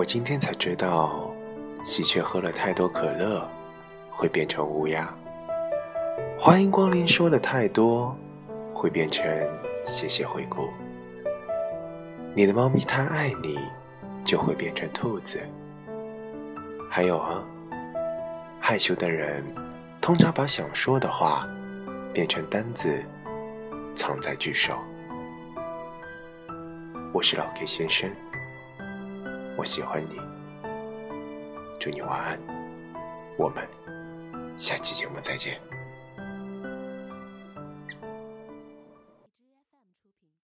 我今天才知道，喜鹊喝了太多可乐，会变成乌鸦。欢迎光临说的太多，会变成谢谢惠顾。你的猫咪太爱你，就会变成兔子。还有啊，害羞的人通常把想说的话变成单字，藏在句首。我是老 K 先生。我喜欢你，祝你晚安，我们下期节目再见。